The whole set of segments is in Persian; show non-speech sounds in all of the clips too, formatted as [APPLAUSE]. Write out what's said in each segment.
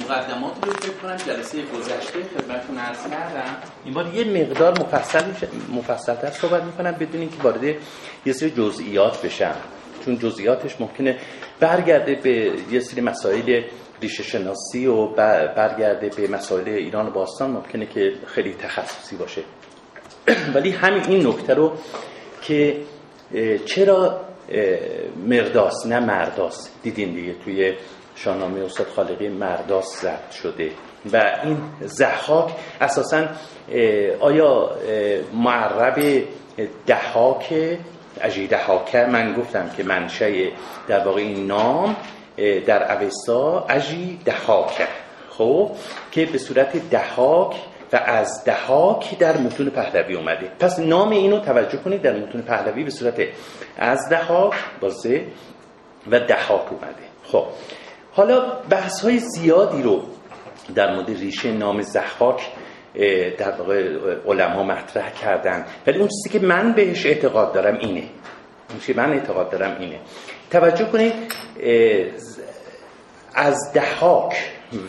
مقدمات رو فکر کنم جلسه گذشته خدمتتون عرض کردم. این بار یه مقدار مفصل مفصلتر صحبت می‌کنم بدون اینکه وارد یه سری جزئیات بشم. چون جزئیاتش ممکنه برگرده به یه سری مسائل ریشه شناسی و برگرده به مسائل ایران و باستان ممکنه که خیلی تخصصی باشه. [CLEARS THROAT] ولی همین این نکته رو که چرا مرداس نه مرداس دیدین دیگه توی شاهنامه استاد خالقی مرداس ضبط شده و این زحاک اساسا آیا معرب دهاک اجی دهاکه من گفتم که منشه در واقع این نام در اوستا اجی دهاکه خب که به صورت دهاک و از دهاک در متون پهلوی اومده. پس نام اینو توجه کنید در متون پهلوی به صورت از دهاک بازه و دهاک اومده. خب حالا بحث های زیادی رو در مورد ریشه نام زحاک در واقع علما مطرح کردن. ولی اون چیزی که من بهش اعتقاد دارم اینه. اون چیزی من اعتقاد دارم اینه. توجه کنید از دهاک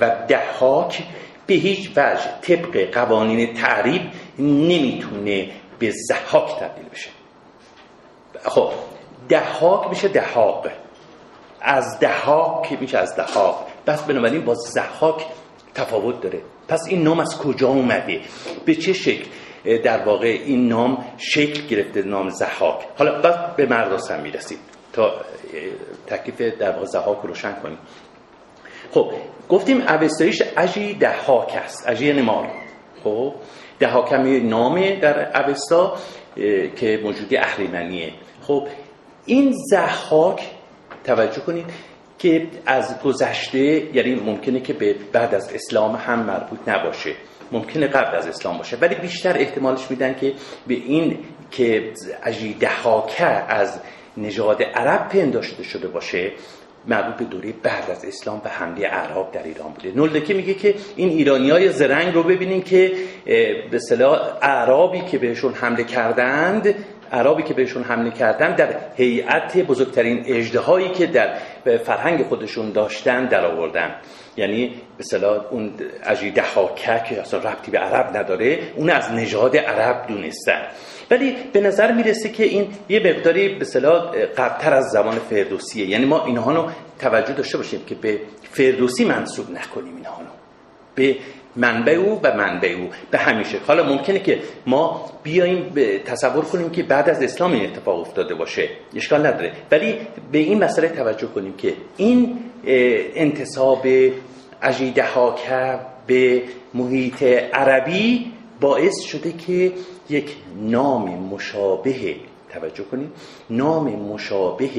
و دهاک به هیچ وجه طبق قوانین تعریب نمی‌تونه به زحاک تبدیل بشه. خب دهاک میشه دهاق از دهاک میشه از دهاق بس بنابراین با زحاک تفاوت داره. پس این نام از کجا اومده؟ به چه شکل؟ در واقع این نام شکل گرفته نام زحاک. حالا بعد به مرداس هم می‌رسیم تا تکلیف در واقع زحاک روشن کنیم. خب گفتیم اوستاییش اجی دهاک است اجی یعنی خب دهاک هم نامه در اوستا که موجودی اهریمنیه. خب این زحاک توجه کنید که از گذشته یعنی ممکنه که به بعد از اسلام هم مربوط نباشه. ممکنه قبل از اسلام باشه. ولی بیشتر احتمالش میدن که به این که اجی دهاکه از نژاد عرب پنداشته شده باشه مربوط به دوره بعد از اسلام و حمله عرب در ایران بوده. نولدکی میگه که این ایرانی های زرنگ رو ببینین که به صلاح عربی که بهشون حمله کردند عربی که بهشون حمله کردند در هیئت بزرگترین اجدهایی که در فرهنگ خودشون داشتن در آوردن. یعنی به صلاح اون اجی دهاکه که اصلا ربطی به عرب نداره اون از نژاد عرب دونستن. ولی به نظر می‌رسه که این یه مقداری به صلاح قبلتر از زمان فردوسیه. یعنی ما اینها رو توجه داشته باشیم که به فردوسی منصوب نکنیم اینها رو به منبع او و منبع او. به همیشه حالا ممکنه که ما بیایم تصور کنیم که بعد از اسلام این اتفاق افتاده باشه. اشکال نداره. ولی به این مسئله توجه کنیم که این انتصاب عجیده هاکه به محیط عربی باعث شده که یک نام مشابه توجه کنید نام مشابه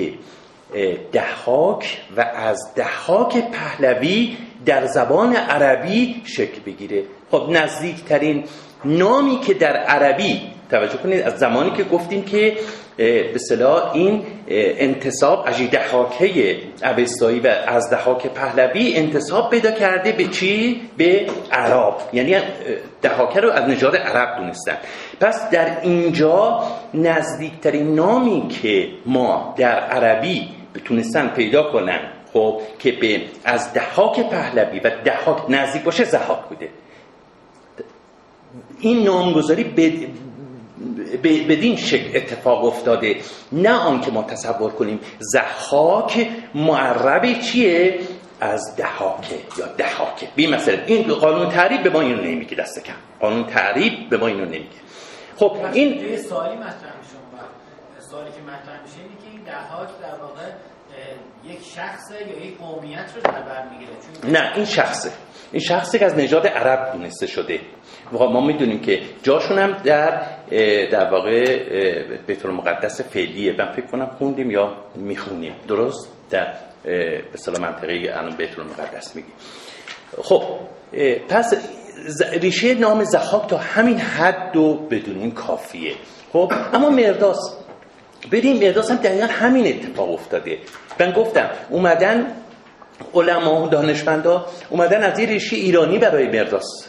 دهاک و از دهاک پهلوی در زبان عربی شکل بگیره. خب نزدیکترین نامی که در عربی توجه کنید از زمانی که گفتیم که به صلاح این انتصاب اجی دهاکه اوستایی و از دهاک پهلوی انتصاب پیدا کرده به چی؟ به عرب. یعنی دهاکه رو از نژاد عرب دونستن. پس در اینجا نزدیکترین نامی که ما در عربی بتونستن پیدا کنن خب که به از دهاک پهلوی و دهاک نزدیک باشه زهاک بوده. این نامگذاری بدین شکل اتفاق افتاده. نه آنکه ما تصور کنیم زحاک معرب چیه؟ از دهاکه یا دهاکه بی مثلا این قانون تعریب به ما اینو نمیگه دست کم. قانون تعریب به ما اینو نمیگه. خب این سوالی مطرح میشه سوالی که مطرح میشه اینه که این دهاک در واقع یک شخص یا یک قومیت رو در بر می‌گیره؟ نه این شخصه. این شخصی که از نژاد عرب دونسته شده. ما می‌دونیم که جاشون هم در در واقع بیت مقدس فعلیه. من فکر کنم خوندیم یا می‌خونیم. درست؟ در به منطقه الان بیت مقدس میگیم. خب پس ریشه نام زخاک تا همین حد و بدونیم کافیه. خب اما مرداس بریم مرداس هم دقیقا همین اتفاق افتاده. من گفتم اومدن علما و دانشمندا اومدن از یه ریشه ایرانی برای مرداس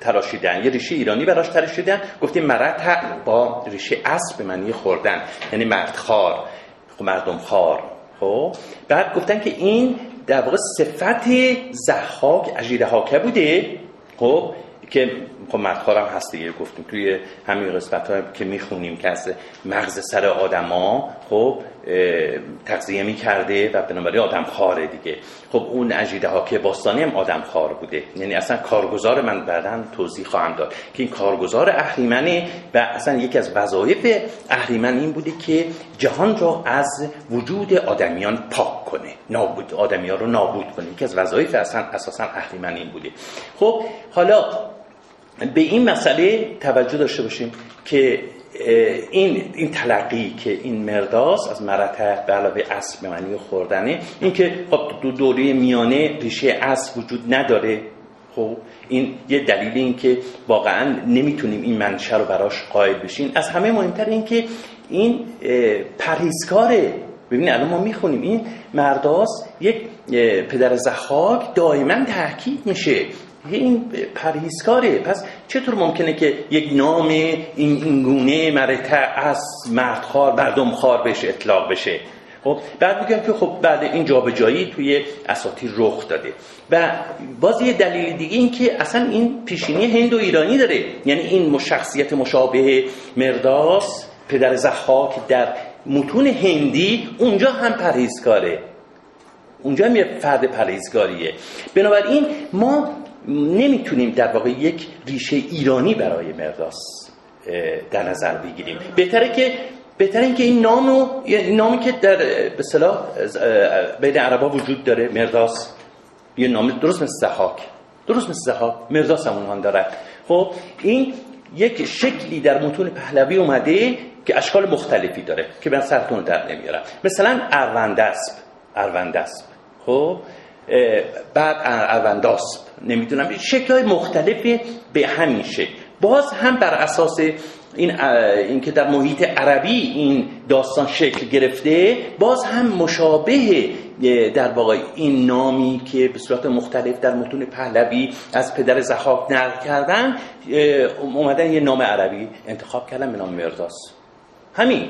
تراشیدن. یه ریشه ایرانی براش تراشیدن. گفتیم مرد با ریشه اسب به معنی خوردن یعنی مرد خار. خب مردم خار. خب بعد گفتن که این در واقع صفت زحاک اجیر حاکه بوده خب که خب مدخارم هست دیگه گفتیم توی همین قسمت ها که می‌خونیم که از مغز سر آدما خب تغذیه می‌کرده و بنابراین آدم خاره دیگه. خب اون اجیده ها که باستانی هم آدم خار بوده. یعنی اصلا کارگزار من بعدا توضیح خواهم داد که این کارگزار اهریمنه و اصلا یکی از وظایف اهریمن این بوده که جهان را از وجود آدمیان پاک کنه نابود آدمیان رو نابود کنه. یکی از وظایف اصلا اساسا اهریمن این بوده. خب حالا به این مسئله توجه داشته باشیم که این این تلقی که این مرداس از مرتع به علاوه اصل به معنی خوردنه این که خب دو دوره میانه ریشه اصل وجود نداره. خب این یه دلیل این که واقعا نمی‌تونیم این منشه رو براش قائل بشیم. از همه مهمتر این که این پرهیزکاره. ببینید الان ما می‌خونیم این مرداس یک پدر زخاک دائما تاکید میشه. این پرهیزکاره. پس چطور ممکنه که یک نام این اینگونه مرتع از مردخوار مردمخوار بشه اطلاق بشه؟ خب بعد میگم که خب بعد این جابجایی توی اساطیر رخ داده. و باز یه دلیل دیگه این که اصلا این پیشینی هند و ایرانی داره. یعنی این شخصیت مشابه مرداس پدر زخاک در متون هندی اونجا هم پرهیزکاره. اونجا هم یه فرد پرهیزگاریه بنابراین ما نمی‌تونیم در واقع یک ریشه ایرانی برای مرداس در نظر بگیریم. بهتره که بهتره اینکه این نامو نامی که در به صلاح بین عربا وجود داره مرداس یه نام درست مثل زحاک درست مثل زحاک مرداس هم اونها داره. خب این یک شکلی در متون پهلوی اومده که اشکال مختلفی داره که من سرتون در نمیارم. مثلا اروندسب اروندسب خب بعد ارونداسب نمی‌دونم شکل مختلفی به همین شکل. باز هم بر اساس این اینکه در محیط عربی این داستان شکل گرفته باز هم مشابه در واقع این نامی که به صورت مختلف در متون پهلوی از پدر زخاک نقل کردن اومدن یه نام عربی انتخاب کردن به نام مرداس همین.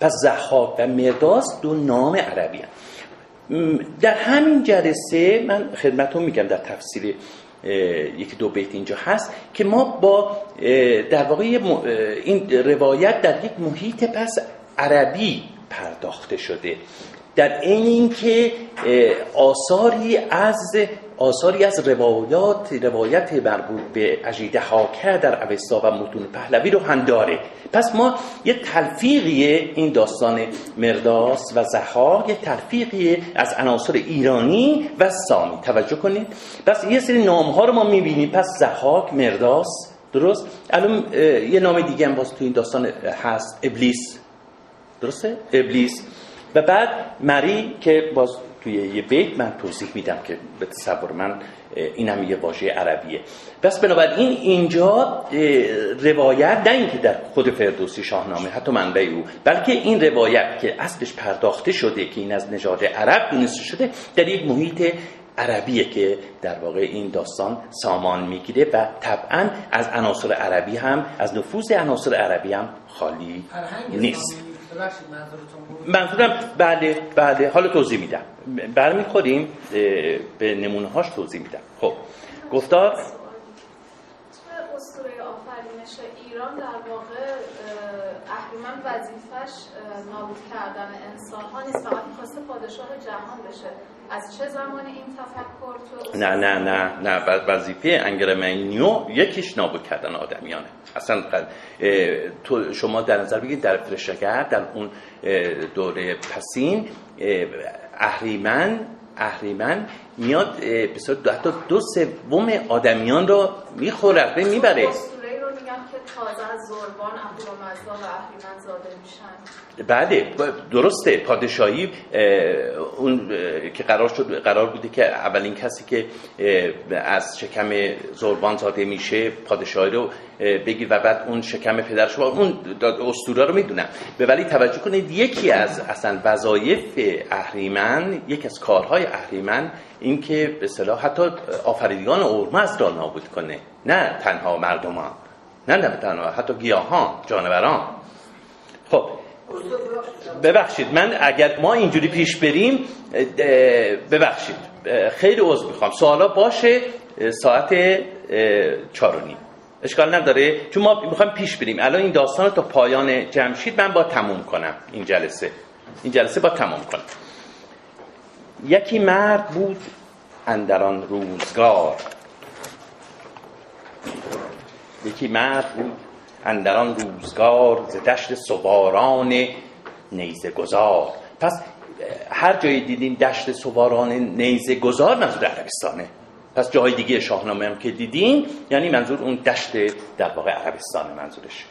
پس زخاک و مرداس دو نام عربی هم. در همین جلسه من خدمتون میگم در تفسیر یکی دو بیت اینجا هست که ما با در واقع این روایت در یک محیط پس عربی پرداخته شده. در این اینکه آثاری از آثاری از روایات روایت مربوط به عجیده حاکه در اوستا و متون پهلوی رو هم داره. پس ما یه تلفیقی این داستان مرداس و زحاک یه تلفیقی از عناصر ایرانی و سامی. توجه کنید. پس یه سری نام ها رو ما می‌بینیم. پس زحاک مرداس درست؟ الان یه نام دیگه هم باز تو این داستان هست. ابلیس. درسته؟ ابلیس. و بعد مری که باز توی یه بیت من توضیح میدم که به تصور من این هم یه واژه عربیه. پس بنابراین اینجا روایت نه اینکه در خود فردوسی شاهنامه حتی منبع او بلکه این روایت که اصلش پرداخته شده که این از نژاد عرب دونسته شده در یک محیط عربیه که در واقع این داستان سامان می‌گیره و طبعا از عناصر عربی هم از نفوذ عناصر عربی هم خالی نیست. منظورم بله بله. حالا توضیح میدم. برمیخوریم به نمونه هاش توضیح میدم. خب گفتار اسطوره آفرینش ایران در واقع اهریمن وظیفش نابود کردن انسان ها نیست. فقط می‌خواسته پادشاه جهان بشه. از چه زمانی این تفکر تو؟ نه نه نه نه. وظیفه انگرمنیو یکیش نابود کردن آدمیانه. اصلا تو شما در نظر بگید در فرشتگر در اون دوره پسین اهریمن اهریمن میاد به حتی دو سوم آدمیان رو می‌خوره می‌بره. تازه از زربان و زاده میشن. بله درسته. پادشاهی اون که قرار شد قرار بوده که اولین کسی که از شکم زربان زاده میشه پادشاهی رو بگیر و بعد اون شکم پدرش اون اسطوره رو می‌دونم. به ولی توجه کنید یکی از اصلا وظایف اهریمن یکی از کارهای اهریمن این که به صلاح حتی آفریدگان اورمز را نابود کنه. نه تنها مردمان نه نه تنها حتی گیاهان جانوران. خب ببخشید من اگر ما اینجوری پیش بریم ببخشید خیلی عضو می‌خوام. سوالا باشه ساعت چار و نیم. اشکال نداره. چون ما می‌خوایم پیش بریم. الان این داستان رو تا پایان جمشید من با تموم کنم. این جلسه. این جلسه با تموم کنم. یکی مرد بود اندران روزگار. یکی مرد بود اندران روزگار ز دشت سواران نیزه گذار. پس هر جایی دیدیم دشت سواران نیزه گذار منظور عربستانه. پس جای دیگه شاهنامه هم که دیدیم یعنی منظور اون دشت در واقع عربستان منظورش.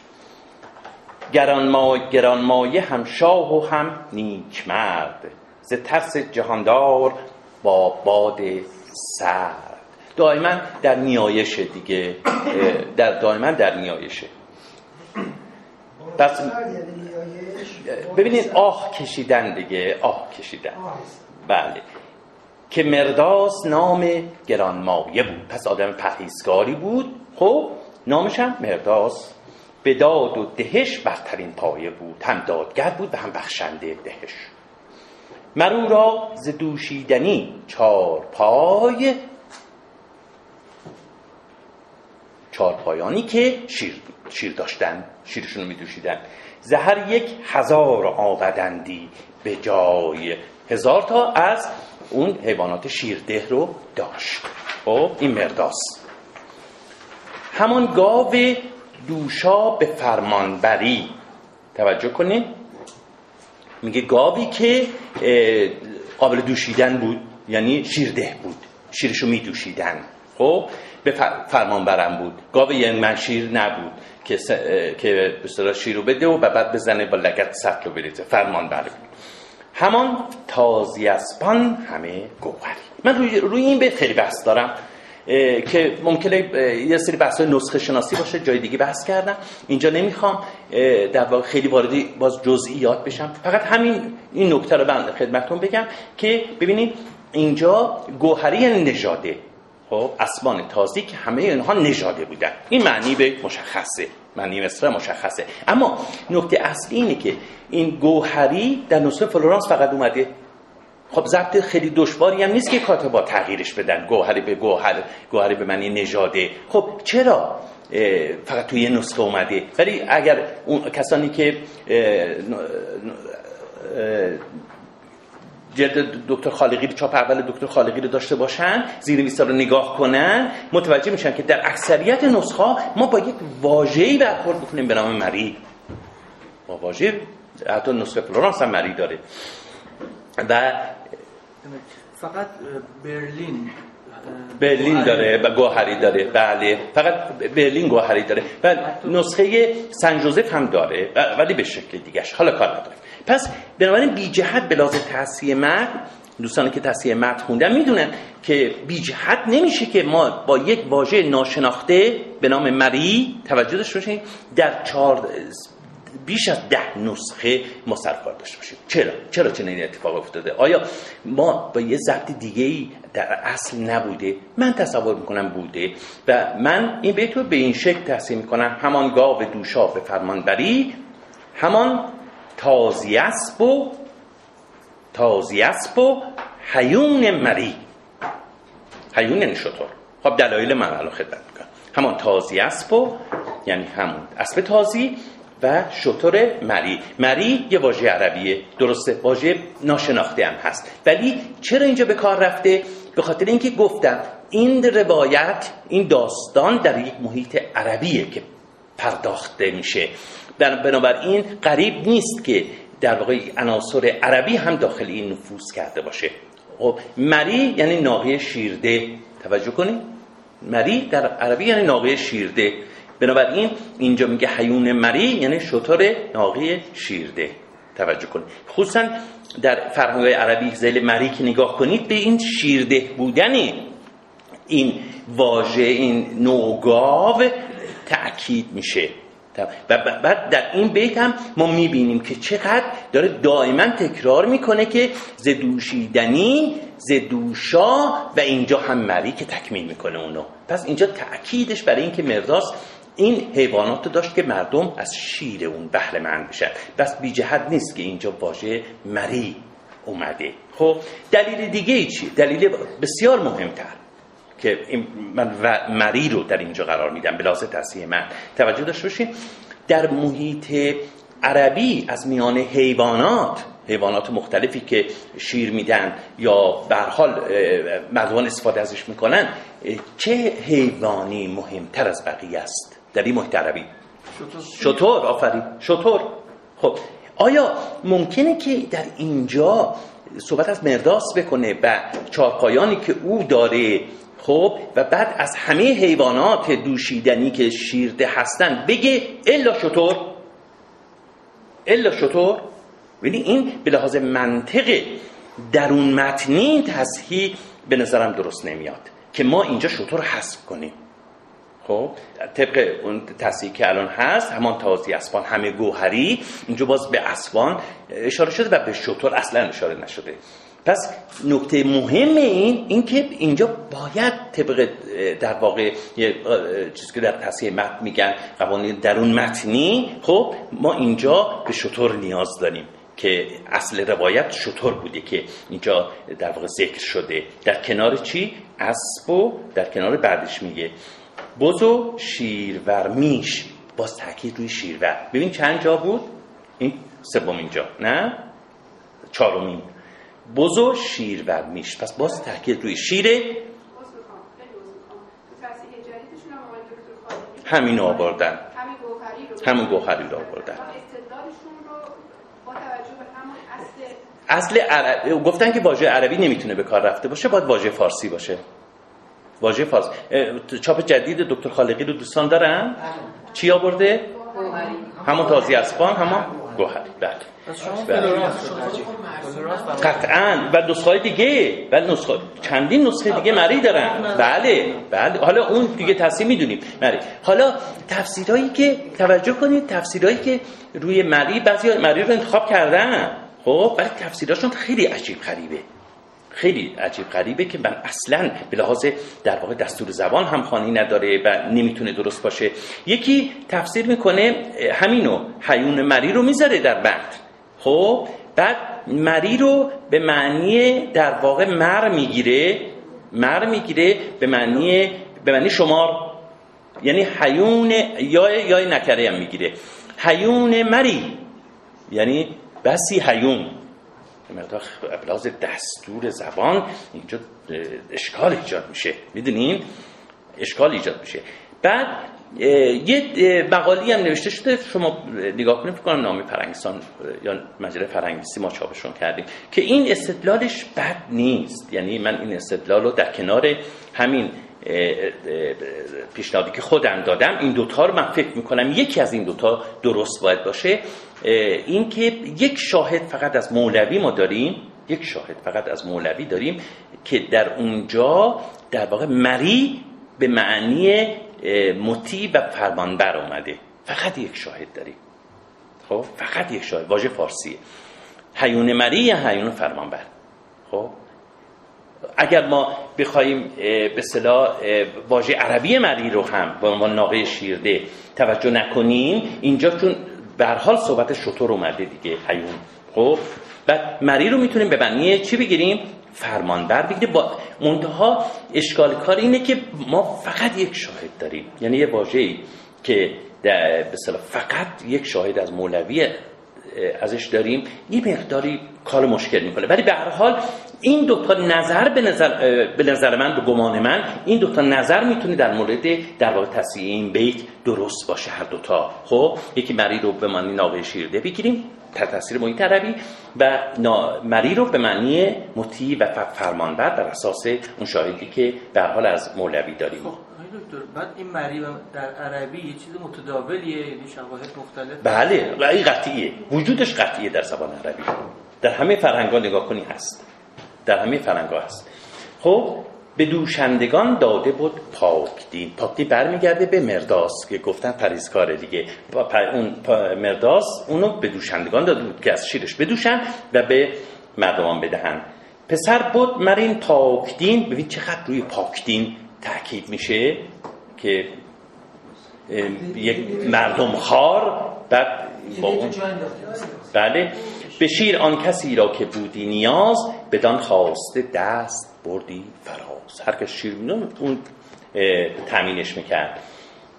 گرانمایه گرانمایه هم شاه و هم نیک مرد. ز ترس جهاندار با باد سرد. دائما در نیایش دیگه در دائما در نیایشه. پس ببینید آه کشیدن دیگه آه کشیدن. بله. که مرداس نام گرانمایه بود. پس آدم پرهیزگاری بود. خب نامش هم مرداس. به داد و دهش برترین پایه بود. هم دادگر بود و هم بخشنده دهش. مرو را ز دوشیدنی چار پای چار پایانی که شیر, شیر داشتن شیرشون رو می دوشیدن زهر یک هزار آودندی به جای هزار تا از اون حیوانات شیرده رو داشت. خب این مرداس. همان گاو دوشا به فرمانبری. توجه کنین. میگه گاوی که قابل دوشیدن بود یعنی شیرده بود. شیرشو می دوشیدن خب به فرمان برم بود. گاو یعنی من شیر نبود که س... که به شیر رو بده و بعد بزنه با لگت سطل رو بریزه. فرمان بر همان تازی اسپان همه گوهری. من روی, روی این به خیلی بحث دارم که ممکنه یه سری بحث نسخه شناسی باشه جای دیگه بحث کردم. اینجا نمی‌خوام در واقع خیلی واردی باز جزئیات بشم. فقط همین این نکته رو بنده خدمتتون بگم که ببینید اینجا گوهری یعنی نژاده. خب اسبان تازی که همه اینها نژاده بودن. این معنی به مشخصه. معنی مصر مشخصه. اما نکته اصلی اینه که این گوهری در نسخه فلورانس فقط اومده. خب ضبط خیلی دشواری هم نیست که کاتبا تغییرش بدن. گوهری به گوهر گوهری به معنی نژاده. خب چرا؟ فقط توی یه نسخه اومده. ولی اگر اون کسانی که جلد دکتر خالقی رو چاپ اول دکتر خالقی رو داشته باشن زیر رو نگاه کنن متوجه میشن که در اکثریت نسخه ما با یک واژه‌ای برخورد بکنیم به نام مری. با واژه حتی نسخه فلورانس هم مری داره. و فقط برلین برلین داره و گوهری داره. بله. فقط برلین گوهری داره. و نسخه سن جوزف هم داره. ولی به شکل دیگهش. حالا کار نداره پس بنابراین بی جهت به لازم تحصیه مرد دوستانی که تحصیه مرد خوندن می‌دونن که بی جهت نمیشه که ما با یک واژه ناشناخته به نام مری توجه داشته باشیم در چهار بیش از ده نسخه ما سرکار داشته باشیم. چرا؟ چرا چنین اتفاق افتاده؟ آیا ما با یه ضبط دیگه ای در اصل نبوده؟ من تصور می‌کنم بوده و من این بیت رو به این شکل تحصیل می‌کنم. همان گاو دوشا به فرمان بری همان تازی اسب و حیون مری. حیون یعنی شطور. خب دلایل من الان خدمت می‌کنم. همان تازی اسب یعنی همون اسب تازی و شطور مری. مری یه واژه عربیه. درسته؟ واژه ناشناخته هم هست. ولی چرا اینجا به کار رفته؟ به خاطر اینکه گفتم این روایت این داستان در یک محیط عربیه که پرداخته میشه. بنابراین قریب نیست که در واقع عناصر عربی هم داخل این نفوذ کرده باشه. خب مری یعنی ناقه شیرده. توجه کنید. مری در عربی یعنی ناقه شیرده. بنابراین اینجا میگه حیون مری یعنی شطور ناقه شیرده. توجه کنید. خصوصا در فرهنگ عربی زیل مری که نگاه کنید به این شیرده بودن این واژه این نوگاو تأکید میشه. و بعد در این بیت هم ما می‌بینیم که چقدر داره دائما تکرار می‌کنه که زدوشیدنی زدوشا و اینجا هم مری که تکمیل می‌کنه اونو. پس اینجا تأکیدش برای اینکه مرداس این حیوانات داشت که مردم از شیر اون بهره مند بشن. بس بی جهت نیست که اینجا واژه مری اومده. خب دلیل دیگه چی؟ دلیل بسیار مهمتر. که من و مری رو در اینجا قرار میدم به لحاظ تصحیح من. توجه داشته باشین در محیط عربی از میان حیوانات حیوانات مختلفی که شیر میدن یا به حال مردمان استفاده ازش می‌کنن چه حیوانی مهمتر از بقیه است در این محیط عربی؟ شطور. آفرین. شطور. خب آیا ممکنه که در اینجا صحبت از مرداس بکنه و چارپایانی که او داره خب و بعد از همه حیوانات دوشیدنی که شیرده هستن بگه الا شطور. الا شطور. یعنی این به لحاظ منطق درون متنی تصحیح به نظرم درست نمیاد که ما اینجا شطور حذف کنیم. خب طبق اون تصحیح که الان هست همان تازی اسبان همه گوهری اینجا باز به اسبان اشاره شده و به شطور اصلا اشاره نشده. پس نکته مهم این اینکه اینجا باید طبق در واقع چیزی که در تصحیح متن میگن قوانین درون متنی خب ما اینجا به شطور نیاز داریم که اصل روایت شطور بوده که اینجا در واقع ذکر شده در کنار چی؟ اسب و در کنار بعدش میگه بزو شیرور میش باز تاکید روی شیرور ببین چند جا بود؟ این سومین جا نه؟ چهارمین بزو شیرور میش. پس باز تاکید روی شیره همین آوردن. همین گوهری رو آوردن. اصل عرب... گفتن که واژه عربی نمی‌تونه به کار رفته باشه باید واژه فارسی باشه. واژه فارسی چاپ جدید دکتر خالقی رو دوستان دارن؟ چی آورده؟ همون تازی اسبان همون گوهری بله. قطعا. و نسخه دیگه. ولی نسخه چندین نسخه دیگه مری دارن. بله. بله. حالا اون دیگه تصحیح می‌دونیم. مری. حالا تفسیرهایی که توجه کنید تفسیرهایی که روی مری بعضی مری رو انتخاب کردن. خب ولی تفسیراشون خیلی عجیب غریبه. خیلی عجیب غریبه که من اصلا به لحاظ در واقع دستور زبان هم خانی نداره و نمی‌تونه درست باشه. یکی تفسیر می‌کنه همینو حیون مری رو می‌ذاره در بند. خب بعد مری رو به معنی در واقع مر می‌گیره مر می‌گیره به معنی به معنی شمار. یعنی حیون یا یا نکره هم می‌گیره. حیون مری یعنی بسی حیون مقدار ابلاز دستور زبان اینجا اشکال ایجاد میشه. می‌دونین؟ اشکال ایجاد میشه. بعد یه مقالی هم نوشته شده. شما نگاه کنید کنم نامی فرنگستان یا مجله فرنگیسی ما چاپشون کردیم که این استدلالش بد نیست. یعنی من این استدلال رو در کنار همین پیشنهادی که خودم دادم این دوتا رو من فکر می‌کنم یکی از این دوتا درست باید باشه. این که یک شاهد فقط از مولوی ما داریم یک شاهد فقط از مولوی داریم که در اونجا در واقع مری به معنی مطیع و فرمانبر اومده. فقط یک شاهد داریم. خب؟ فقط یک شاهد. واژه فارسیه. حیون مری یا حیون فرمانبر؟ خب؟ اگر ما بخوایم به صلاح واژه عربی مری رو هم به عنوان ناقه شیرده توجه نکنیم اینجا چون به حال صحبت شطور اومده دیگه حیون خب؟ بعد مری رو می‌تونیم به معنی چی بگیریم؟ فرمانبر بگیریم. با منتها اشکال کار اینه که ما فقط یک شاهد داریم. یعنی یه واژه‌ای که به فقط یک شاهد از مولوی ازش داریم. یه مقداری کار مشکل می‌کنه. ولی به هر حال این دو تا نظر به نظر به نظر من به گمان من این دو تا نظر می‌تونه در مورد در واقع تصحیح این بیت درست باشه هر دو تا. خب یکی مری رو به معنی ناقه شیرده بگیریم تحت تاثیر محیط عربی و مری رو به معنی مطیع و فرمانبر بر اساس اون شاهدی که در حال از مولوی داریم. خب، دکتر بعد این مری در عربی یه چیز متداولیه یعنی شواهد مختلف. بله این قطعیه. وجودش قطعیه در زبان عربی. در همه فرهنگا نگاه کنی هست. در همه فرنگا هست. خب به دوشندگان داده بود پاکدین پاکدین برمیگرده به مرداس که گفتن پریزکاره دیگه. اون مرداس اونو به دوشندگان داده بود که از شیرش بدوشن و به مردمان بدهن. پسر بود مرین پاکدین ببین چقدر روی پاکدین تاکید میشه که یک مردم خار بعد با اون بله. به شیر آن کسی را که بودی نیاز بدان خواسته دست بردی فراز. هر کس شیر اون تامینش می‌کرد.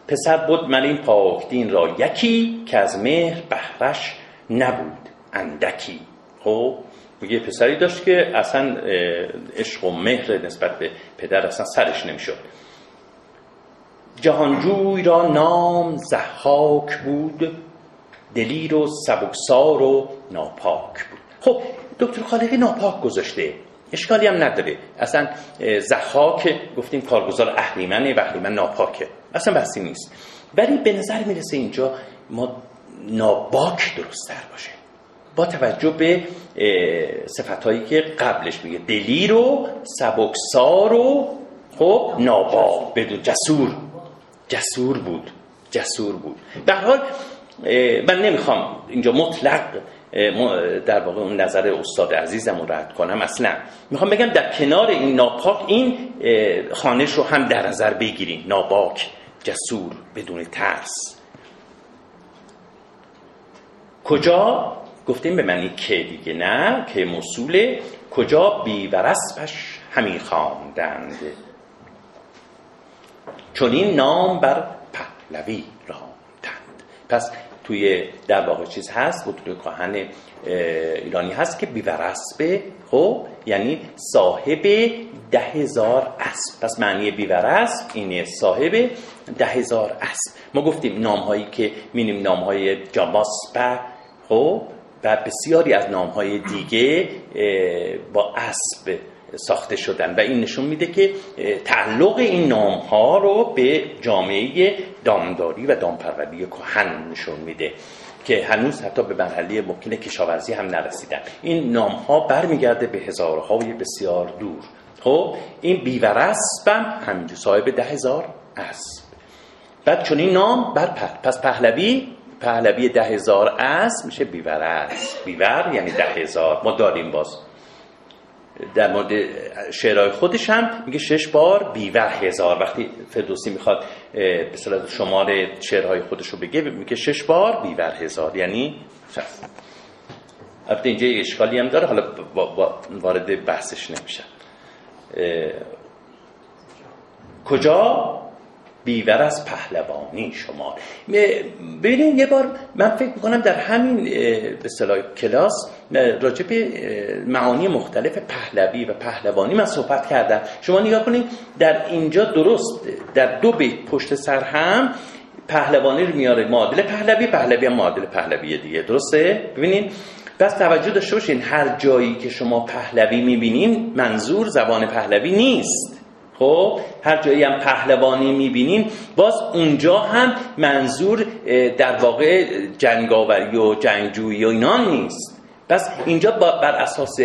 پسر بود ملین پاک دین را یکی که از مهر بهرش نبود اندکی. خب میگه پسری داشت که اصلا عشق و مهر نسبت به پدر اصلا سرش نمی‌شد. جهانجوی را نام زحاک بود دلیر و سبکسار و ناپاک بود. خب دکتر خالقی ناپاک گذاشته. اشکالی هم نداره. اصلا اه، زحاک گفتیم کارگزار اهریمنه و اهریمن ناپاکه. اصلا بحثی نیست. ولی به نظر می‌رسه اینجا ما ناباک درستتر باشه. با توجه به صفتهایی که قبلش میگه. دلیر و سبکسار و خب نابا بدون جسور. جسور بود. جسور بود. هر حال من نمی‌خوام اینجا مطلق در واقع اون نظر استاد عزیزم رو رد کنم. اصلا می‌خوام بگم در کنار این ناپاک این خانش رو هم در نظر بگیریم ناباک جسور بدون ترس. کجا؟ گفتیم به معنی که دیگه نه که موصوله. کجا؟ بی و رسمش همی خواندند. چون این نام بر پهلوی راندند. پس توی در واقع چیز هست کهن اه، ایرانی هست که بیورسبه خب؟ یعنی صاحب ده هزار اسب. پس معنی بیورسب اینه صاحب ده هزار اسب. ما گفتیم نام هایی که مینیم نام های جاماسپه خب؟ و بسیاری از نام های دیگه با اسب ساخته شدن و این نشون میده که تعلق این نام ها رو به جامعه دامداری و دامپروری کهن نشون میده که هنوز حتی به مرحله ممکن کشاورزی هم نرسیدن. این نام ها برمیگرده به هزارهای بسیار دور. خب این بیورسب هم همینجور صاحب ده هزار اسب. بعد چون این نام بر په- پس پهلوی پهلوی ده هزار اسب میشه بیورس بیور یعنی ده هزار. ما داریم باز. در مورد شعرهای خودش هم میگه شش بار بیور هزار. وقتی فردوسی می‌خواد به صورت شمار شعرهای خودش رو بگه میگه شش بار بیور هزار. یعنی شست. البته اینجا یه اشکالی هم داره حالا با- وارد بحثش نمیشه. کجا؟ بیور از پهلوانی شما ببینید یه بار من فکر می‌کنم در همین به اصطلاح کلاس راجع به معانی مختلف پهلوی و پهلوانی من صحبت کردم. شما نگاه کنید در اینجا درست در دو بیت پشت سر هم پهلوانی رو میاره. معادل پهلوی پهلوی هم معادل پهلوی دیگه. درسته؟ ببینید پس توجه داشته باشین هر جایی که شما پهلوی می‌بینین منظور زبان پهلوی نیست. خب هر جایی هم پهلوانی می‌بینین باز اونجا هم منظور در واقع جنگاوری و جنگجویی و اینا نیست. پس اینجا بر اساس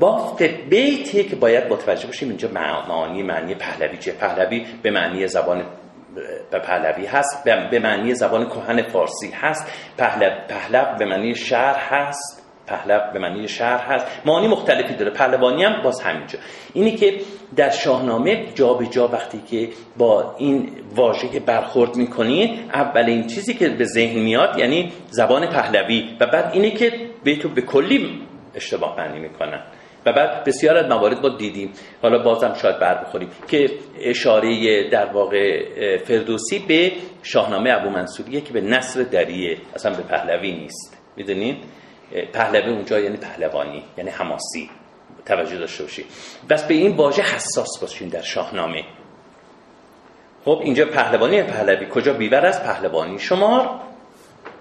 بافت بیته که باید متوجه باشیم اینجا مع- معانی معنی پهلوی چیه؟ پهلوی به معنی زبان به پهلوی هست به معنی زبان کهن فارسی هست پهلو پهلو به معنی شهر هست پهلو به معنی شهر هست. معانی مختلفی داره پهلوانی هم باز همینجا. اینی که در شاهنامه جا به جا وقتی که با این واژه برخورد می‌کنید اولین چیزی که به ذهن میاد یعنی زبان پهلوی و بعد اینه که به تو به کلی اشتباه معنی می‌کنن. و بعد بسیار از موارد ما دیدیم. حالا بازم شاید بر بخوریم که اشاره در واقع فردوسی به شاهنامه ابو منصوریه که به نصر دریه اصلا به پهلوی نیست. می‌دونید پهلوی اونجا یعنی پهلوانی یعنی حماسی. توجه داشته باشید. بس به این واژه حساس باشین در شاهنامه. خب اینجا پهلوانی پهلوی کجا بیور از پهلوانی شمار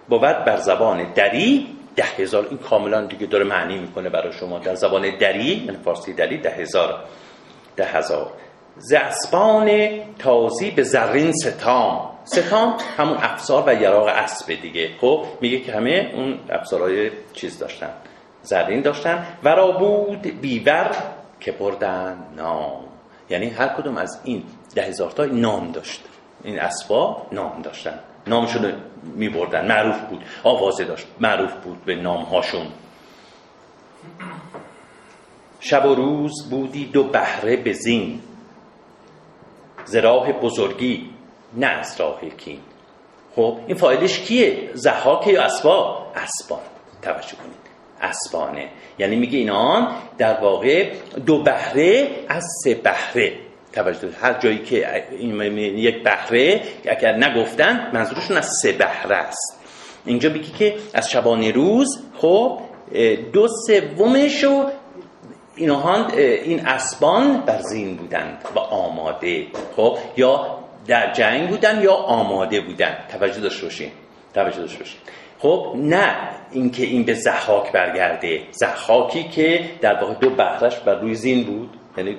بود بر زبان دری ده هزار. این کاملا دیگه داره معنی می‌کنه برای شما. در زبان دری یعنی فارسی دری ده هزار. ده هزار. ز اسبان تازی به زرین ستام. ستام همون افسار و یراق اسب دیگه. خب میگه که همه اون افسارهای چیز داشتن. زرین داشتن. ورا بود بیور که بردن نام. یعنی هر کدوم از این ده هزار تا نام داشت. این اسبا نام داشتن. نامشون می بردن معروف بود. آوازه داشت. معروف بود به نام هاشون شب و روز بودی دو بهره به زین. ز راه بزرگی نه از راه کین. خب این فاعلش کیه؟ زحاک یا اسبا؟ اسبان. توجه کنید. اسبانه. یعنی میگه اینان در واقع دو بهره از سه بهره. توجه هر جایی که این یک بهره اگر نگفتن منظورشون از سه بهره است. اینجا میگه که از شبانه روز خب دو سومش رو اینها این اسبان بر زین بودند و آماده خب یا در جنگ بودن یا آماده بودن. توجه داشته باشین. توجه داشته باشین. خب نه اینکه این به زحاک برگرده. زحاکی که در واقع دو بهرش بر روی زین بود. یعنی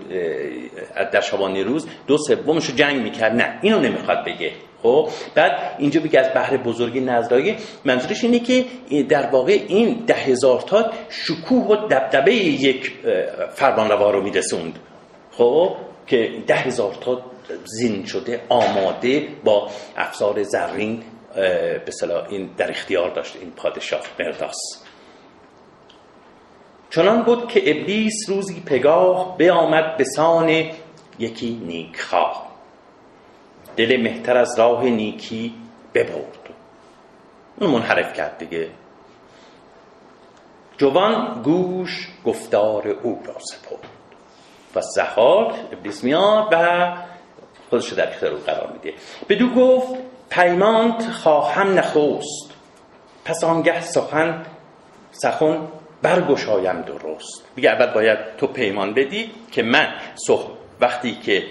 در شبانه روز دو سومش رو جنگ می‌کرد. نه اینو نمی‌خواد بگه. خب بعد اینجا بگه از بحر بزرگی نزدایی منظورش اینه که در واقع این ده هزار تا شکوه و دبدبه یک فرمانروا رو میرسوند. خب که ده هزار تا زین شده آماده با افزار زرین به این در اختیار داشت این پادشاه مرداس. چنان بود که ابلیس روزی پگاه آمد به سان یکی نیکخواه. دل مهتر از راه نیکی ببرد. اون منحرف کرد دیگه. جوان گوش گفتار او را سپرد و زحاک ابلیس میاد و خودش در اختیار او قرار میده. بدو گفت پیمانت خواهم نخوست پس آنگه سخن سخن برگشایم درست. بگه اول باید تو پیمان بدی که من صح... وقتی که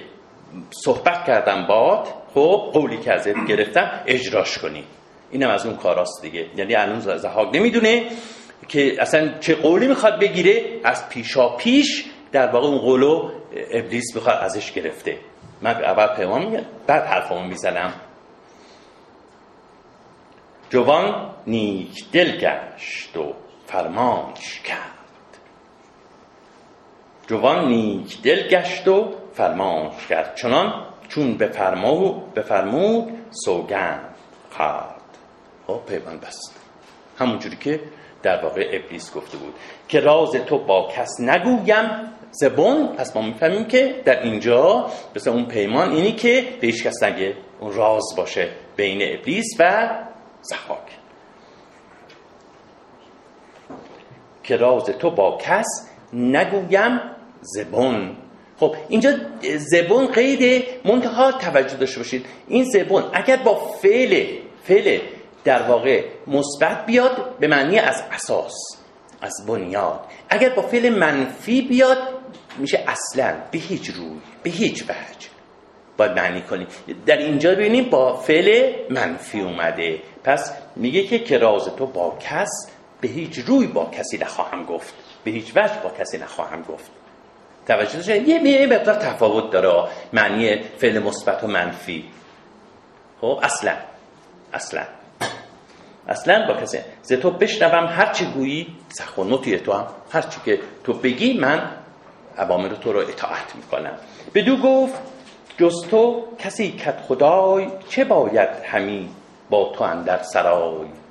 صحبت کردم باد خب قولی که ازت گرفتم اجراش کنی. اینم از اون کاراست دیگه. یعنی الان زهاگ نمی‌دونه که اصلا چه قولی می‌خواد بگیره از پیشا پیش در واقع اون قولو ابلیس می‌خواد ازش گرفته. من اول پیمان میگم بعد حرفمو می‌زنم. جوان نیک دل گشت و فرمانش کرد. جوان نیک دل گشت و فرمانش کرد. چنان چون بفرمود بفرمود سوگند خرد خب پیمان بست همونجوری که در واقع ابلیس گفته بود که راز تو با کس نگویم زبون. پس ما می‌فهمیم که در اینجا مثل اون پیمان اینی که به هیچ کس نگه اون راز باشه بین ابلیس و زحاک. که راز تو با کس نگویم زبون. خب اینجا زبون قید منتها توجه داشته باشید. این زبون اگر با فعل فعل در واقع مثبت بیاد به معنی از اساس از بنیاد. اگر با فعل منفی بیاد میشه اصلا به هیچ روی به هیچ وجه. باید معنی کنیم. در اینجا ببینیم با فعل منفی اومده. پس میگه که که راز تو با کس به هیچ روی با کسی نخواهم گفت. به هیچ وجه با کسی نخواهم گفت. توجه داشته یه مقدار تفاوت داره. معنی فعل مثبت و منفی. خب اصلا. اصلا. اصلا با کسی ز تو بشنوم هر چی گویی سخنوتی تو هم. هر چی که تو بگی من اوامر تو رو اطاعت می‌کنم. بدو گفت جز تو کسی کت خدای چه باید همی با تو اندر سرای؟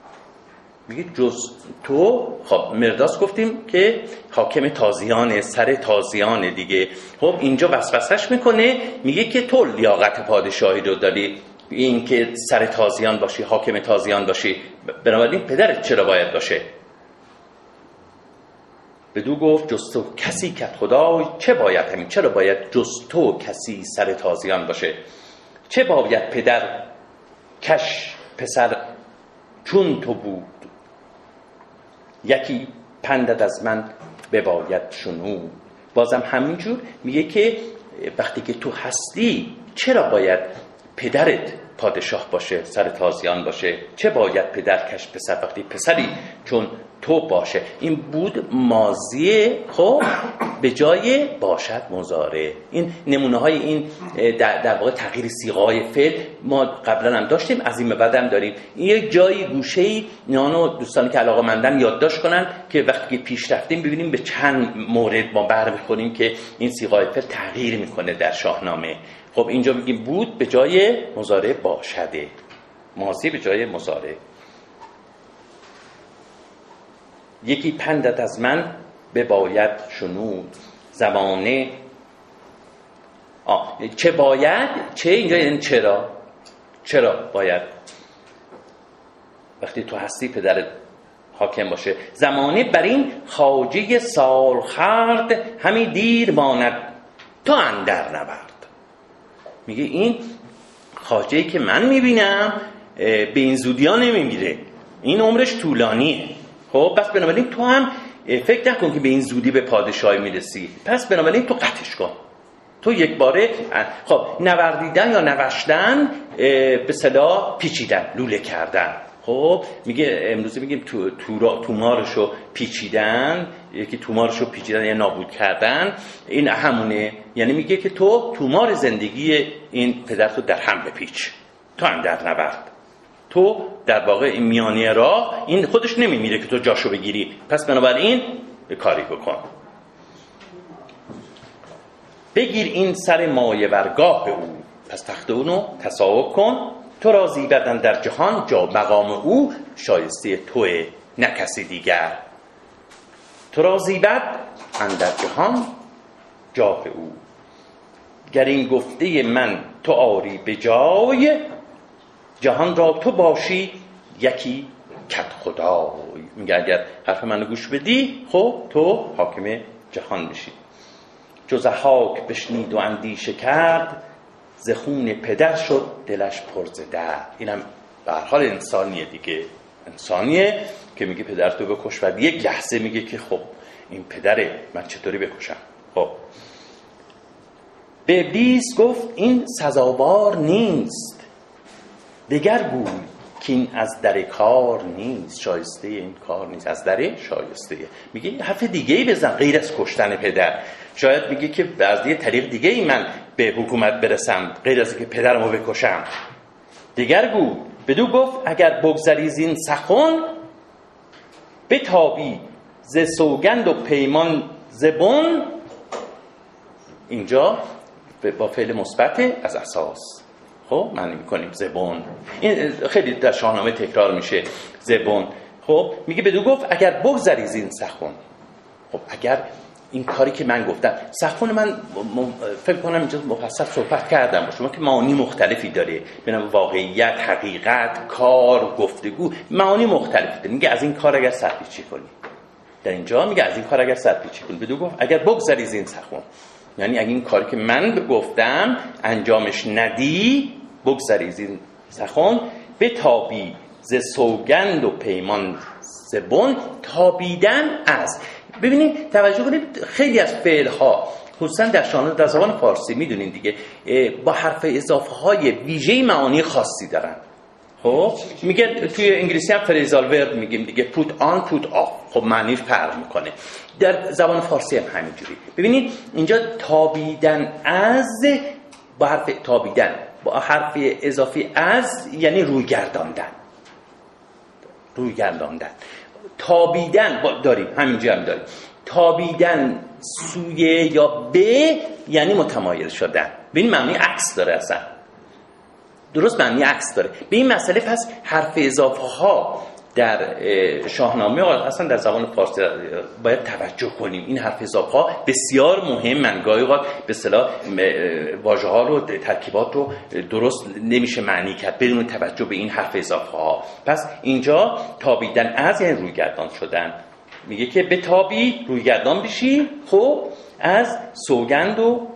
میگه جز تو خب مرداس گفتیم که حاکم تازیان سر تازیان دیگه. خب اینجا وسوسش می‌کنه میگه که تو لیاقت پادشاهی رو داری. این که سر تازیان باشی حاکم تازیان باشی. بنابراین پدرت چرا باید باشه؟ بدو گفت جز تو کسی که خدای چه باید همین؟ چرا باید جز تو کسی سر تازیان باشه؟ چه باید پدر؟ کش پسر چون تو بود. یکی پندت از من بباید شنو بازم همینجور میگه که وقتی که تو هستی چرا باید پدرت پادشاه باشه سر تازیان باشه؟ چه باید پدر کش پسر؟ وقتی پسری چون تو باشه. این بود مازیه خب به جای باشد مزاره. این نمونه های این در, در واقع تغییر سیغای فعل ما قبلا هم داشتیم از این بعد هم داریم. این یک جایی گوشه ای نانو دوستانی که علاقه مندن یادداشت کنن که وقتی پیش رفتیم ببینیم به چند مورد ما برمیخوریم که این سیغای فعل تغییر می‌کنه در شاهنامه. خب اینجا میگیم بود به جای مزاره باشده. ماضی به جای مزاره. یکی پندت از من به باید شنود. زمانه. آه. چه باید؟ چه اینجا؟ یعنی چرا؟ چرا باید؟ وقتی تو هستی پدر حاکم باشه. زمانه بر این خاجه سالخرد همی دیر ماند. تا اندر نبرد. میگه این خاجه که من می‌بینم به این زودی ها نمیمیره. این عمرش طولانیه. خب پس بنابراین تو هم فکر نکن که به این زودی به پادشاهی می‌رسی. پس بنابراین تو قطعش کن. تو یک باره خب نوردیدن یا نوشتن به صدا پیچیدن لوله کردن. خب میگه امروزه میگیم تو تومارشو پیچیدن یکی تومارشو پیچیدن یا نابود کردن. این همونه. یعنی میگه که تو تومار زندگی این پدر تو در هم بپیچ. تو هم در نبرد تو در واقع این میانی راه این خودش نمیمیره که تو جاشو بگیری. پس بنابراین به کاری بکن. بگیر این سر مایه ورگاه او. پس تخت اونو تصاوب کن. تو را زیبدن در جهان جا مقام او. شایسته توه نه کسی دیگر. تو را زیبد اندر جهان جا او. گر این گفته من تو آری به جای جهان را تو باشی یکی کت خدای میگه اگر حرف منو گوش بدی خب تو حاکم جهان بشی جز حاک بشنید و اندیشه کرد ز خون پدر شد دلش پر ز درد. اینم به حال انسانیه دیگه. انسانیه که میگه پدر تو بکش و یک لحظه میگه که خب این پدره من چطوری بکشم؟ خب. به ابلیس گفت این سزاوار نیست. دگر گوی که این از در کار نیست شایسته این کار نیست. از در شایسته. میگه حرف دیگه ای بزن غیر از کشتن پدر. شاید میگه که از یه طریق دیگه ای من به حکومت برسم غیر از که پدرمو بکشم. دیگر گو بدو گفت اگر بگذری زین سخن تابی ز سوگند و پیمان زبون اینجا با فعل مثبت از اساس. خب معنی می‌کنیم زبون. این خیلی در شاهنامه تکرار میشه زبون. خب میگه بدو گفت اگر بگذری زین سخن. خب اگر این کاری که من گفتم سخن من فکر کنم اینجا مفصل صحبت کردم شما که معانی مختلفی داره. بنام واقعیت حقیقت کار گفتگو معانی مختلفی داره. میگه از این کار اگر سرپیچی کنی. در اینجا میگه از این کار اگر سرپیچی کنی. بدو گفت اگر بگذری این سخن. یعنی اگه این کاری که من گفتم انجامش ندی بگذری این سخن به تابی ز سوگند و پیمان زبون تابیدن از. ببینید توجه کنید خیلی از فعل ها خصوصا در شانه در زبان فارسی می‌دونین دیگه با حرف اضافه های ویژه معانی خاصی دارن. خب؟ میگه توی انگلیسی هم فریزال ورد میگیم دیگه پوت آن پوت آف خب معنی فرق می‌کنه. در زبان فارسی هم همینجوری. ببینید اینجا تابیدن از با حرف تابیدن. با حرف اضافی از یعنی روی گرداندن روی گرداندن تابیدن داریم همینجا هم داریم. تابیدن سوی یا به یعنی متمایل شدن. به این معنی عکس داره اصلا. درست معنی عکس داره. به این مسئله پس حرف اضافه ها در شاهنامه اصلا در زبان فارسی باید توجه کنیم. این حرف اضافه ها بسیار مهم من گاهی اوقات به اصطلاح واژه ها رو ترکیبات رو درست نمیشه معنی کرد بدون توجه به این حرف اضافه ها پس اینجا تابیدن از یعنی روی گردان شدن. میگه که به تابی روی گردان بشی خب از سوگند و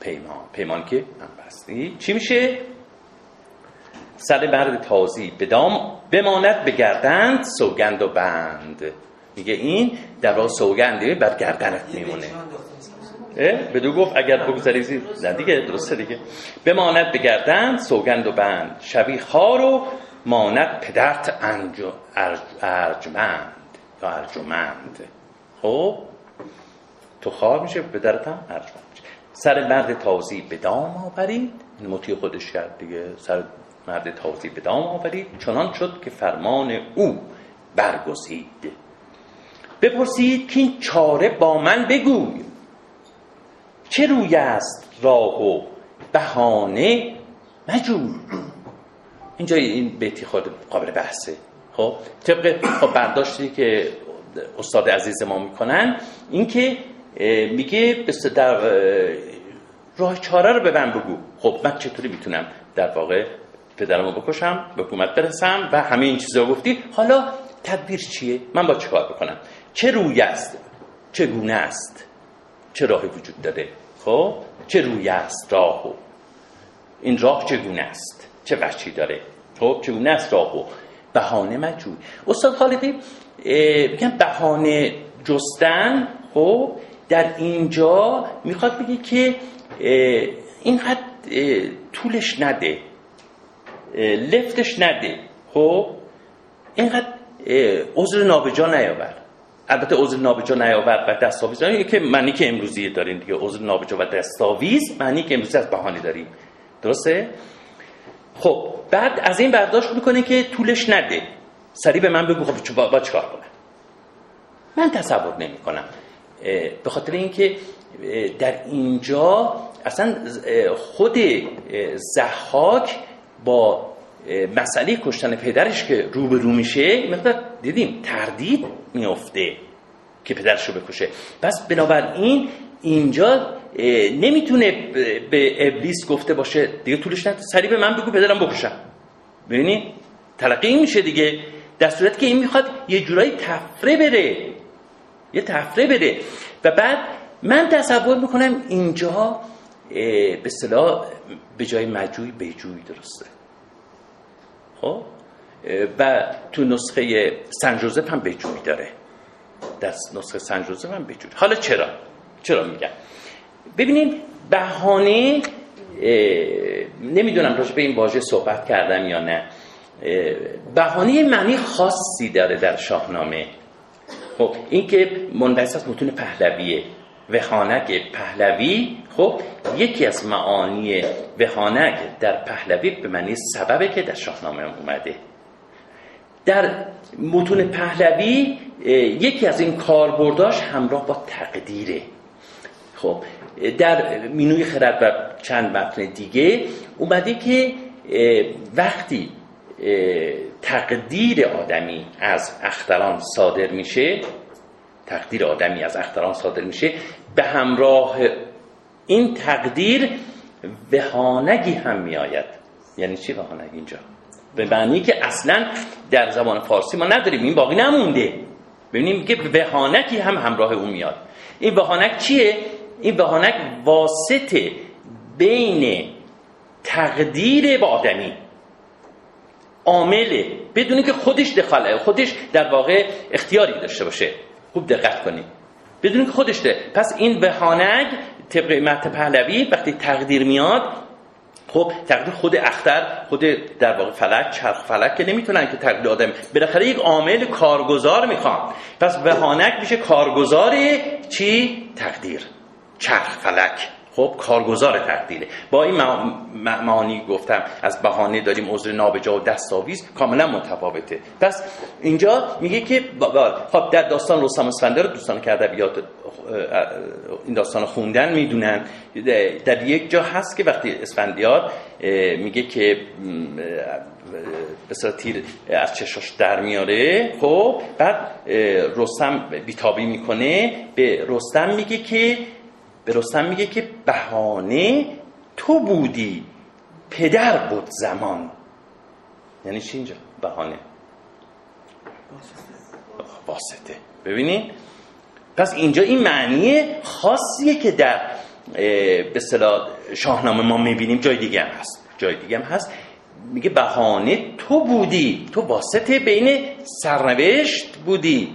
پیمان. پیمان که من بستی چی میشه؟ سر مرد تازی بدام بماند به گردند سوگند و بند. میگه این در راه سوگنده بر گردنت میمونه. بدو گفت اگر بگذاری نه دیگه درسته دیگه. بماند به گردند سوگند و بند. شبی خار و ماند پدرت انجو ارجمند. یا ارجمند. خب؟ تو خار میشه پدرت هم ارجمند سر مرد تازی به دام آورید. این مطیع خودش کرد دیگه. سر مرد تازی به دام آورید. چنان شد که فرمان او برگزید. بپرسید که این چاره با من بگوی. چه روی است راه و بهانه؟ مجوی اینجا این بیتی خود قابل بحثه. خب طبق خب برداشتی که استاد عزیز ما می‌کنن این که میگه در راه چاره رو به من بگو. خب من چطوری می‌تونم در واقع پدرمو بکشم به حکومت برسم و همه این چیزا گفتی حالا تدبیر چیه؟ من با چه کار بکنم؟ چه روی است؟ چگونه است؟ چه راهی وجود داره خب چه روی است راهو؟ این راه چگونه است؟ چه وجهی داره؟ خب چگونه است راهو؟ بهانه مجوی استاد خالقی میگن بهانه جستن خب در اینجا می‌خواد بگه که اینقدر طولش نده. لفتش نده. خب؟ اینقدر عذر نابجا نیاور. البته عذر نابجا نیاور و دستاویز. داریم که معنی که امروزی داریم دیگه عذر نابجا و دستاویز معنی که امروزی از بهانه داریم. درسته؟ خب بعد از این برداشت می‌کنه که طولش نده. سریع به من بگو خب با, با چیکار کنم؟ من تصور نمی کنم. به خاطر اینکه در اینجا اصلا خود زحاک با مسئله کشتن پدرش که روبرو میشه مقدار دیدیم تردید میفته که پدرش رو بکشه. پس بنابراین اینجا نمی‌تونه به ابلیس گفته باشه دیگه طولش نده. سریع به من بگو پدرم بکشم. ببینی؟ تلقی میشه دیگه. در صورتی که این می‌خواد یه جورایی تفره بره یه تفره بره و بعد من تصور می‌کنم اینجا به اصطلاح به جای مجوی بجوی درسته. خب؟ و تو نسخه سن جوزف هم بجوی داره. در نسخه سن جوزف هم بجوی حالا چرا؟ چرا میگم؟ ببینید بهانه نمی‌دونم راجع به این واژه صحبت کردم یا نه. بهانه معنی خاصی داره در شاهنامه. خب این که منبعث متون پهلویه. وهانک پهلوی خب یکی از معانی وهانک در پهلوی به معنی سببه که در شاهنامه اومده. در متون پهلوی یکی از این کاربرداش همراه با تقدیره. خب در مینوی خرد و چند متن دیگه اومده که وقتی تقدیر آدمی از اختران صادر میشه تقدیر آدمی از اختران صادر میشه به همراه این تقدیر وهانگی هم میآید. یعنی چی وهانگ اینجا؟ به معنی که اصلا در زبان فارسی ما نداریم این باقی نمونده. ببینیم که وهانکی هم همراه اون میاد. این وهانک چیه؟ این وهانک واسطه بین تقدیر با آدمی. عامله بدونی که خودش دخاله خودش در واقع اختیاری داشته باشه. خوب دقت کنید. بدون که خودش ده. پس این وهانگ طبق مت پهلوی وقتی تقدیر میاد خب تقدیر خود اختر خود در واقع فلک چرخ فلک که نمی‌تونن که تقدیر آدم بالاخره یک عامل کارگزار می‌خوان. پس وهانک میشه کارگزار چی؟ تقدیر. چرخ فلک. خب کارگزار تقدیره. با این معانی گفتم از بهانه داریم عذر نابجا و دستاویز کاملا متفاوته. پس اینجا میگه که خب در داستان رستم اسفندیار دوستان که ادبیات این داستان خوندن می‌دونن. در یک جا هست که وقتی اسفندیار میگه که بسیار تیر از چشاش در میاره خب بعد رستم بیتابی می‌کنه. به رستم میگه که به رستم میگه که بهانه تو بودی پدر بود زمان. یعنی چی اینجا؟ بهانه. واسطه. ببینید پس اینجا این معنی خاصیه که در به شاهنامه ما می‌بینیم جای دیگه هم هست. جای دیگه هم هست. میگه بهانه تو بودی. تو واسطه بین سرنوشت بودی.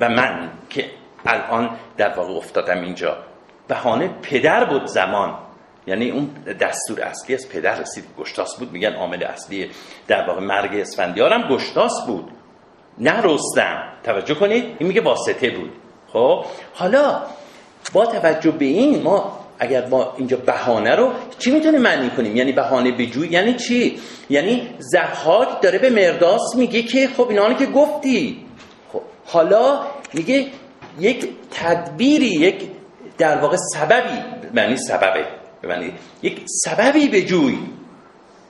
و من که الان در واقع افتادم اینجا. بهانه پدر بود زمان. یعنی اون دستور اصلی از پدر رسید. گشتاس بود. میگن عامل اصلی در واقع مرگ اسفندیار هم گشتاس بود. نه رستم. توجه کنید. این میگه واسطه بود. خب؟ حالا با توجه به این ما اگر ما اینجا بهانه رو چی می‌تونه معنی کنیم؟ یعنی بهانه به جوی یعنی چی؟ یعنی زحاک داره به مرداس میگه که خب اینا که گفتی. خب حالا میگه یک تدبیری یک در واقع سببی معنی سببه معنی یک سببی به جوی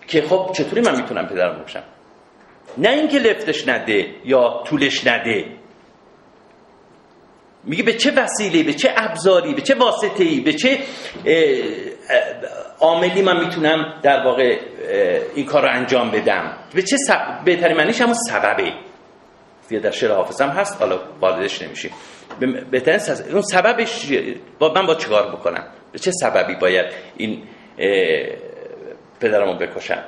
که خب چطوری من می‌تونم پدرم باشم نه اینکه لفتش نده یا طولش نده. میگه به چه وسیله به چه ابزاری به چه واسطه‌ای به چه عاملی من می‌تونم در واقع این کار رو انجام بدم؟ به چه سب... بهترین معنیش همون سببه. یا در شعر حافظم هست حالا واردش نمیشیم. بهترین. اون سببش با من با چیکار بکنم؟ به چه سببی باید این پدرمو بکشم؟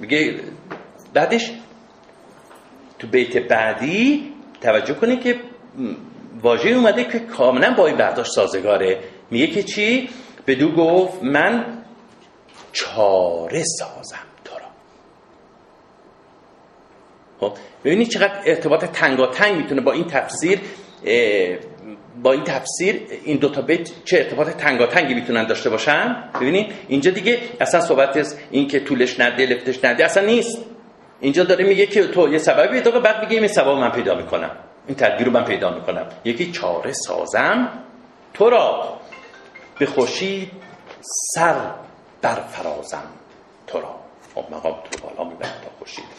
میگه بعدش تو بیت بعدی توجه کنید که واژه اومده که کاملا با این برداشت سازگاره. میگه که چی؟ بدو گفت من چاره سازم تو را. خب؟ ببینید چقدر ارتباط تنگاتنگ می‌تونه با این تفسیر با این تفسیر این دو تا بیت چه ارتباط تنگاتنگی می‌تونن داشته باشن؟ ببینید اینجا دیگه اصلا صحبت از این که طولش نده لفتش نده اصلا نیست. اینجا داره میگه که تو یه سببی پیدا بعد میگه این سبب من پیدا می‌کنم. این تدبیر رو من پیدا می‌کنم. یکی چاره سازم. تو را به خوشی سر برفرازم. تو را. خب مقام تو بالا می‌برم تا خوشید